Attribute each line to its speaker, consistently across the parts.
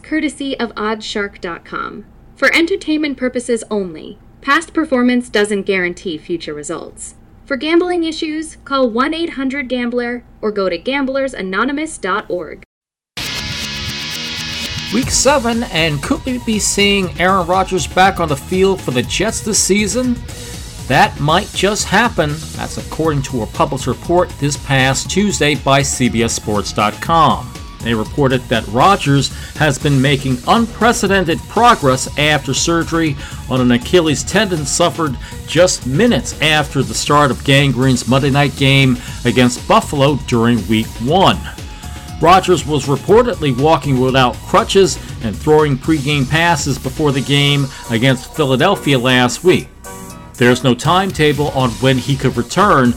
Speaker 1: courtesy of oddshark.com. For entertainment purposes only, past performance doesn't guarantee future results. For gambling issues, call 1 800 Gambler or go to gamblersanonymous.org.
Speaker 2: Week 7, and could we be seeing Aaron Rodgers back on the field for the Jets this season? That might just happen. That's according to a published report this past Tuesday by CBSSports.com. They reported that Rodgers has been making unprecedented progress after surgery on an Achilles tendon suffered just minutes after the start of Gang Green's Monday night game against Buffalo during Week 1. Rodgers was reportedly walking without crutches and throwing pregame passes before the game against Philadelphia last week. There's no timetable on when he could return,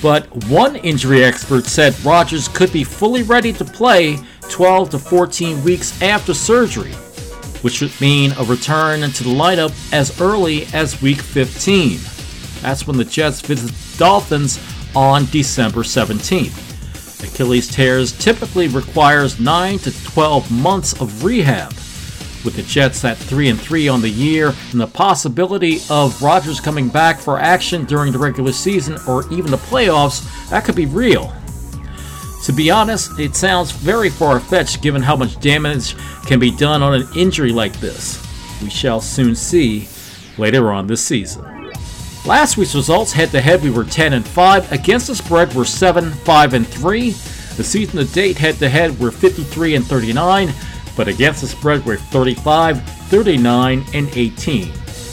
Speaker 2: but one injury expert said Rodgers could be fully ready to play 12 to 14 weeks after surgery, which would mean a return into the lineup as early as week 15. That's when the Jets visit the Dolphins on December 17th. Achilles tears typically requires 9 to 12 months of rehab. With the Jets at 3 and 3 on the year and the possibility of Rodgers coming back for action during the regular season or even the playoffs, that could be real. To be honest, it sounds very far fetched given how much damage can be done on an injury like this. We shall soon see later on this season. Last week's results head to head we were 10 and 5, against the spread we're 7 5 and 3. The season to date head to head we're 53 and 39, but against the spread we're 35, 39 and 18.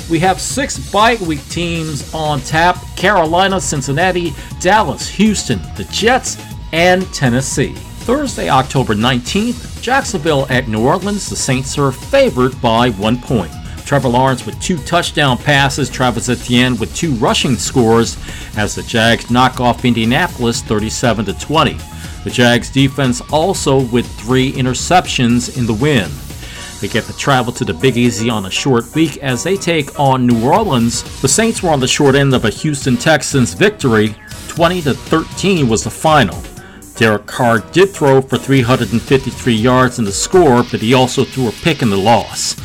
Speaker 2: We have six bye week teams on tap Carolina, Cincinnati, Dallas, Houston, the Jets, and Tennessee. Thursday, October 19th, Jacksonville at New Orleans. The Saints are favored by one point. Trevor Lawrence with two touchdown passes, Travis Etienne with two rushing scores as the Jags knock off Indianapolis 37 to 20. The Jags defense also with three interceptions in the win. They get to travel to the Big Easy on a short week as they take on New Orleans. The Saints were on the short end of a Houston Texans victory. 20 to 13 was the final. Derek Carr did throw for 353 yards in the score, but he also threw a pick in the loss.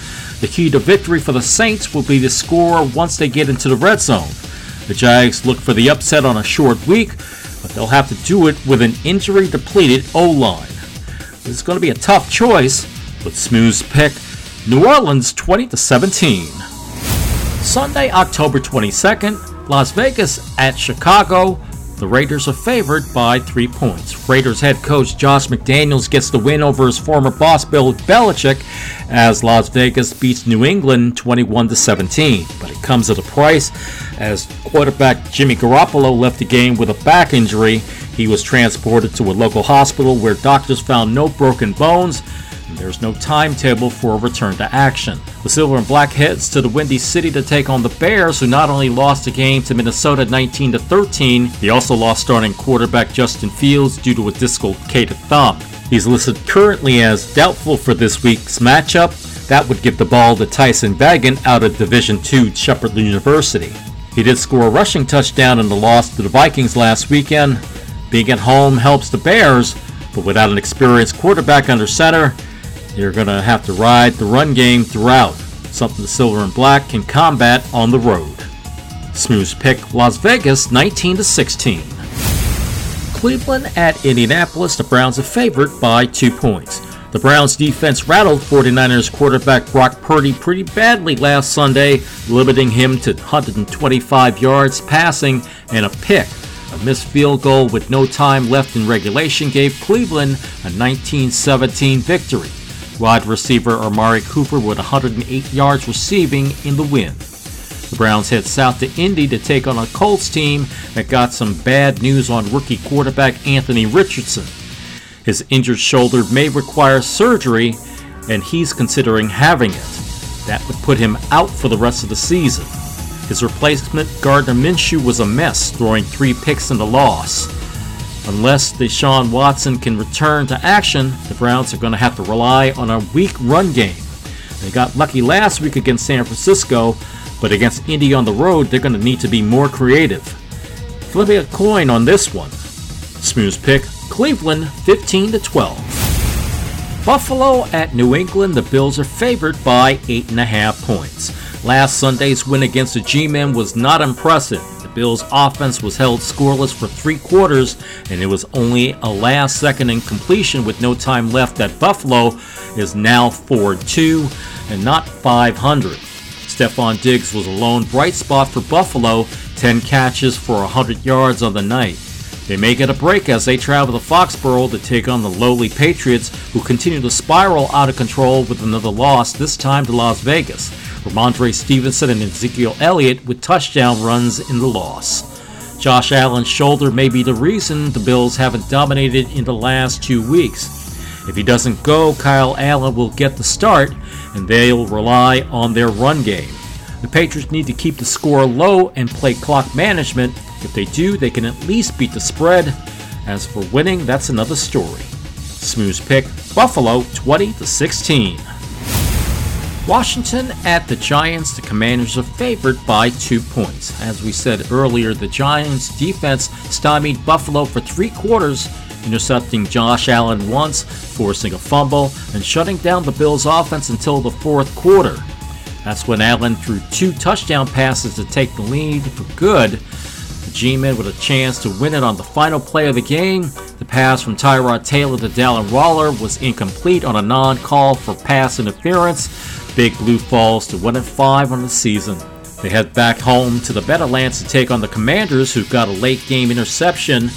Speaker 2: The key to victory for the Saints will be the score once they get into the red zone. The Jags look for the upset on a short week, but they'll have to do it with an injury depleted O line. Is going to be a tough choice, but Smooth's pick New Orleans 20 to 17. Sunday, October 22nd, Las Vegas at Chicago. The Raiders are favored by three points. Raiders head coach Josh McDaniels gets the win over his former boss Bill Belichick as Las Vegas beats New England 21 to 17. But it comes at a price as quarterback Jimmy Garoppolo left the game with a back injury. He was transported to a local hospital where doctors found no broken bones there's no timetable for a return to action. The Silver and Black heads to the Windy City to take on the Bears, who not only lost the game to Minnesota 19 13, they also lost starting quarterback Justin Fields due to a dislocated thumb. He's listed currently as doubtful for this week's matchup. That would give the ball to Tyson Bagent out of Division II Shepherd University. He did score a rushing touchdown in the loss to the Vikings last weekend. Being at home helps the Bears, but without an experienced quarterback under center, you're going to have to ride the run game throughout, something the Silver and Black can combat on the road. Smooth's pick Las Vegas 19 to 16. Cleveland at Indianapolis, the Browns are favored by two points. The Browns defense rattled 49ers quarterback Brock Purdy pretty badly last Sunday, limiting him to 125 yards passing and a pick. A missed field goal with no time left in regulation gave Cleveland a 19 17 victory. Wide receiver Amari Cooper with 108 yards receiving in the win. The Browns head south to Indy to take on a Colts team that got some bad news on rookie quarterback Anthony Richardson. His injured shoulder may require surgery, and he's considering having it. That would put him out for the rest of the season. His replacement, Gardner Minshew, was a mess, throwing three picks in the loss. Unless Deshaun Watson can return to action, the Browns are going to have to rely on a weak run game. They got lucky last week against San Francisco, but against Indy on the road, they're going to need to be more creative. Flipping a coin on this one. Smooth's pick Cleveland 15 to 12. Buffalo at New England, the Bills are favored by 8.5 points. Last Sunday's win against the G Men was not impressive. Bills' offense was held scoreless for three quarters, and it was only a last second incompletion with no time left that Buffalo is now 4 2 and not 500. Stefon Diggs was a lone bright spot for Buffalo, 10 catches for 100 yards on the night. They may get a break as they travel to Foxborough to take on the lowly Patriots, who continue to spiral out of control with another loss, this time to Las Vegas. Rhamondre Stevenson and Ezekiel Elliott with touchdown runs in the loss. Josh Allen's shoulder may be the reason the Bills haven't dominated in the last two weeks. If he doesn't go, Kyle Allen will get the start, and they'll rely on their run game. The Patriots need to keep the score low and play clock management. If they do, they can at least beat the spread. As for winning, that's another story. Smooth pick Buffalo 20 to 16. Washington at the Giants. The Commanders are favored by two points. As we said earlier, the Giants' defense stymied Buffalo for three quarters, intercepting Josh Allen once, forcing a fumble, and shutting down the Bills' offense until the fourth quarter. That's when Allen threw two touchdown passes to take the lead for good. The G-Men with a chance to win it on the final play of the game. The pass from Tyrod Taylor to Darren Waller was incomplete on a non-call for pass interference. Big Blue falls to 1 5 on the season. They head back home to the Meadowlands to take on the Commanders, who got a late game interception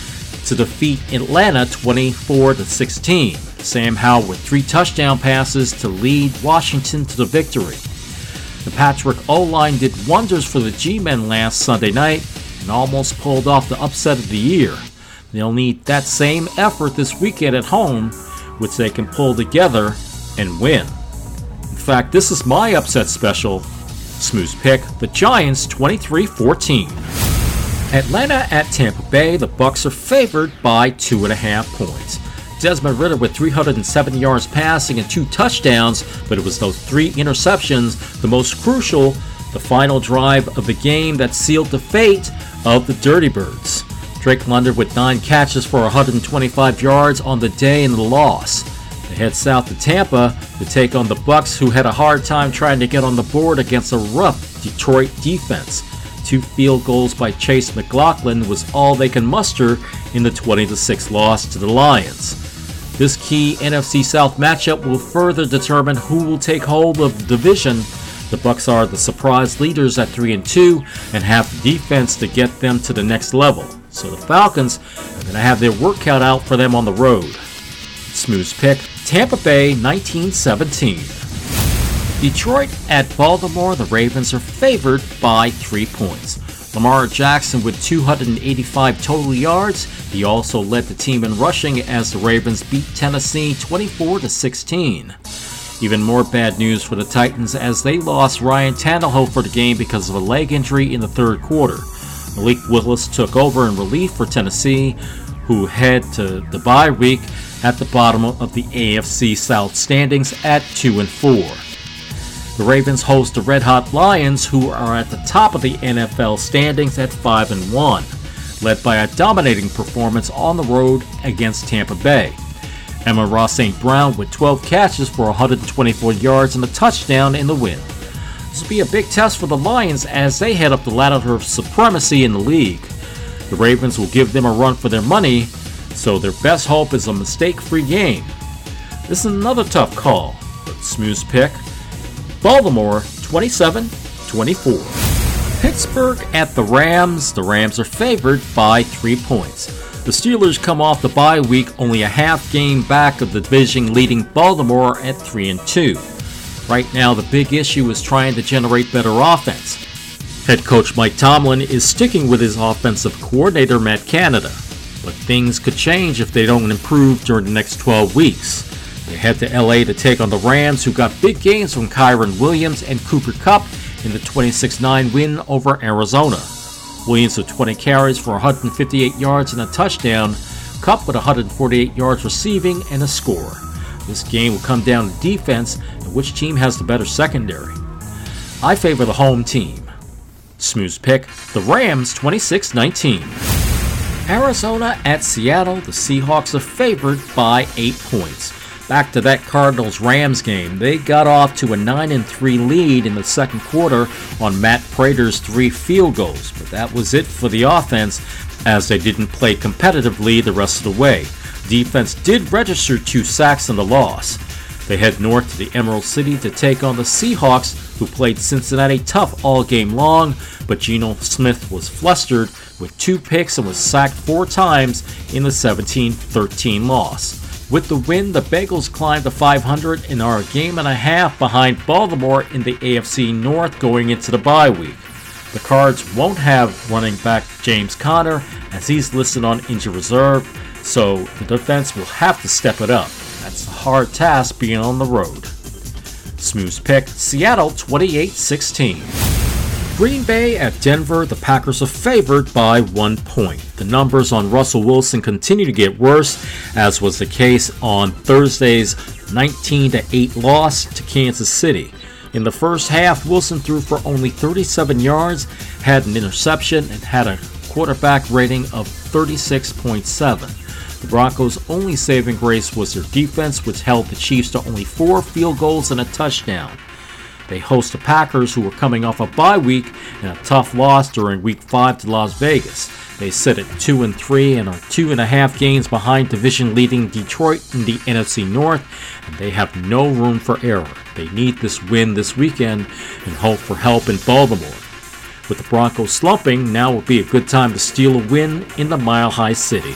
Speaker 2: to defeat Atlanta 24 16. Sam Howell with three touchdown passes to lead Washington to the victory. The Patrick O line did wonders for the G men last Sunday night and almost pulled off the upset of the year. They'll need that same effort this weekend at home, which they can pull together and win. Fact, this is my upset special. Smooth pick the Giants 23 14. Atlanta at Tampa Bay, the Bucks are favored by two and a half points. Desmond Ridder with 307 yards passing and two touchdowns, but it was those three interceptions, the most crucial, the final drive of the game that sealed the fate of the Dirty Birds. Drake London with nine catches for 125 yards on the day in the loss. Head south to Tampa to take on the Bucks, who had a hard time trying to get on the board against a rough Detroit defense. Two field goals by Chase McLaughlin was all they can muster in the 20 6 loss to the Lions. This key NFC South matchup will further determine who will take hold of the division. The Bucks are the surprise leaders at 3 and 2 and have the defense to get them to the next level. So the Falcons are going to have their work cut out for them on the road. Smooth pick Tampa Bay 1917. Detroit at Baltimore, the Ravens are favored by three points. Lamar Jackson with 285 total yards. He also led the team in rushing as the Ravens beat Tennessee 24 to 16. Even more bad news for the Titans as they lost Ryan Tannehill for the game because of a leg injury in the third quarter. Malik Willis took over in relief for Tennessee, who head to the bye week at the bottom of the AFC South standings at 2 and 4. The Ravens host the Red Hot Lions, who are at the top of the NFL standings at 5 and 1, led by a dominating performance on the road against Tampa Bay. Amon-Ra St. Brown with 12 catches for 124 yards and a touchdown in the win. This will be a big test for the Lions as they head up the ladder of supremacy in the league. The Ravens will give them a run for their money, so their best hope is a mistake free game. This is another tough call, but smooth pick. Baltimore 27 24. Pittsburgh at the Rams. The Rams are favored by three points. The Steelers come off the bye week only a half game back of the division leading Baltimore at 3 and 2. Right now the big issue is trying to generate better offense. Head coach Mike Tomlin is sticking with his offensive coordinator Matt Canada, but things could change if they don't improve during the next 12 weeks. They head to LA to take on the Rams, who got big gains from Kyren Williams and Cooper Kupp in the 26 9 win over Arizona. Williams with 20 carries for 158 yards and a touchdown, Kupp with 148 yards receiving and a score. This game will come down to defense and which team has the better secondary. I favor the home team. Smooth pick the Rams 26 19. Arizona at Seattle, the Seahawks are favored by 8 points. back to that Cardinals Rams game. They got off to a 9 3 lead in the second quarter on Matt Prater's three field goals, but that was it for the offense as they didn't play competitively the rest of the way. Defense did register two sacks in the loss. They head north to the Emerald City to take on the Seahawks, who played Cincinnati tough all game long, but Geno Smith was flustered with two picks and was sacked four times in the 17 13 loss. With the win, the Bengals climbed to 500 and are a game and a half behind Baltimore in the AFC North going into the bye week. The Cards won't have running back James Conner as he's listed on injured reserve, so the defense will have to step it up. That's a hard task being on the road. Smooth pick Seattle 28 16. Green Bay at Denver, the Packers are favored by one point. The numbers on Russell Wilson continue to get worse, as was the case on Thursday's 19 8 loss to Kansas City. In the first half, Wilson threw for only 37 yards, had an interception, and had a quarterback rating of 36.7. The Broncos' only saving grace was their defense, which held the Chiefs to only four field goals and a touchdown. They host the Packers, who were coming off a bye week and a tough loss during Week 5 to Las Vegas. They sit at 2 and 3 and are two and a half games behind division leading Detroit in the NFC North, and they have no room for error. They need this win this weekend and hope for help in Baltimore. With the Broncos slumping, now would be a good time to steal a win in the Mile High City.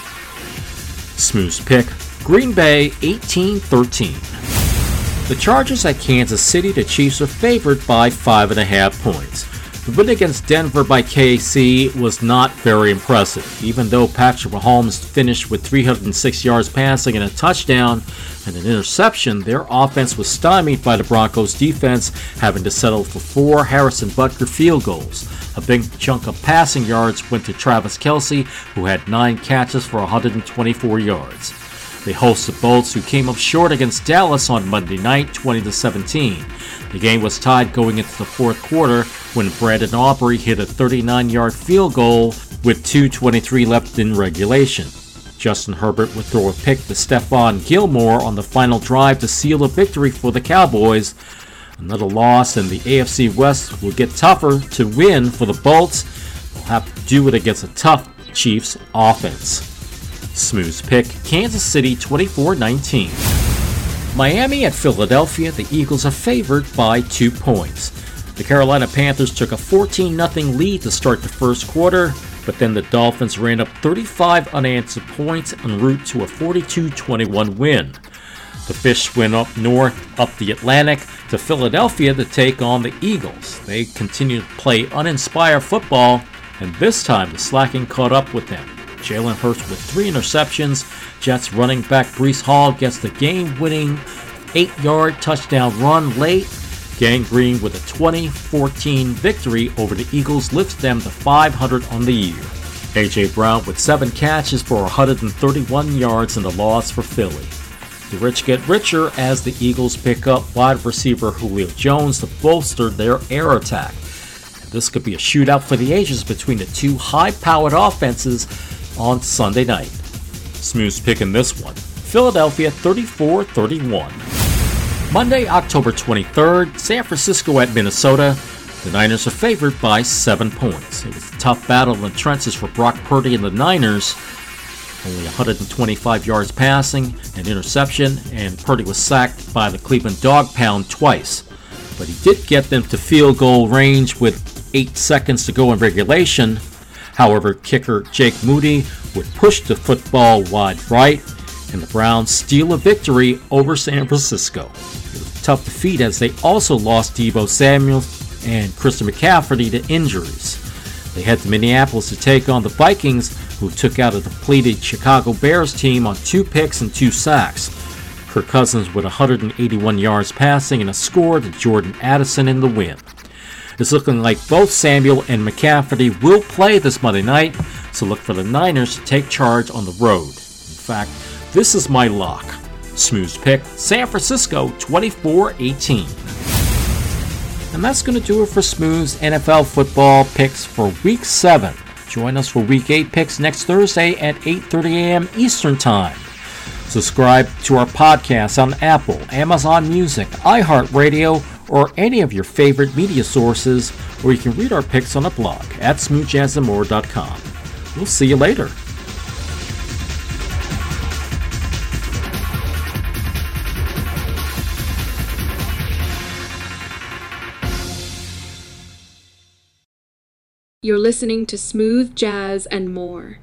Speaker 2: Smooth pick Green Bay 18 13. The Chargers at Kansas City, the Chiefs are favored by 5.5 points. The win against Denver by KC was not very impressive, even though Patrick Mahomes finished with 306 yards passing and a touchdown and an interception. Their offense was stymied by the Broncos' defense, having to settle for four Harrison Butker field goals. A big chunk of passing yards went to Travis Kelce, who had nine catches for 124 yards. They host the Bolts, who came up short against Dallas on Monday night, 20 17. The game was tied going into the fourth quarter when Brandon Aubrey hit a 39-yard field goal with 2:23 left in regulation. Justin Herbert would throw a pick to Stephon Gilmore on the final drive to seal a victory for the Cowboys. Another loss, and the AFC West will get tougher to win for the Bolts. They'll have to do it against a tough Chiefs offense. Smooth pick Kansas City 24 19. Miami at Philadelphia, the Eagles are favored by two points. The Carolina Panthers took a 14 0 lead to start the first quarter, but then the Dolphins ran up 35 unanswered points en route to a 42 21 win. The Fish went up north, up the Atlantic, to Philadelphia to take on the Eagles. They continue to play uninspired football, and this time the slacking caught up with them. Jalen Hurts with three interceptions. Jets running back Breece Hall gets the game winning eight yard touchdown run late. Gang Green with a 20 14 victory over the Eagles lifts them to 500 on the year. A.J. Brown with seven catches for 131 yards in the loss for Philly. The rich get richer as the Eagles pick up wide receiver Julio Jones to bolster their air attack. This could be a shootout for the ages between the two high powered offenses on Sunday night. Smooth pick in this one Philadelphia 34 31. Monday, October 23rd, San Francisco at Minnesota. The Niners are favored by seven points. It was a tough battle in the trenches for Brock Purdy and the Niners. Only 125 yards passing, an interception, and Purdy was sacked by the Cleveland Dog Pound twice. But he did get them to field goal range with eight seconds to go in regulation. However, kicker Jake Moody would push the football wide right, and the Browns steal a victory over San Francisco. It was a tough defeat as they also lost Deebo Samuel and Christian McCaffrey to injuries. They head to Minneapolis to take on the Vikings, who took out a depleted Chicago Bears team on two picks and two sacks. Kirk Cousins with 181 yards passing and a score to Jordan Addison in the win. It's looking like both Samuel and McCaffrey will play this Monday night, so look for the Niners to take charge on the road. In fact, this is my lock. Smooth pick San Francisco 24 18. And that's going to do it for Smooth's NFL football picks for Week 7. Join us for Week 8 picks next Thursday at 8:30 a.m. Eastern Time. Subscribe to our podcast on Apple, Amazon Music, iHeartRadio, or any of your favorite media sources, or you can read our picks on a blog at smoothjazzandmore.com. We'll see you later.
Speaker 1: You're listening to Smooth Jazz and More.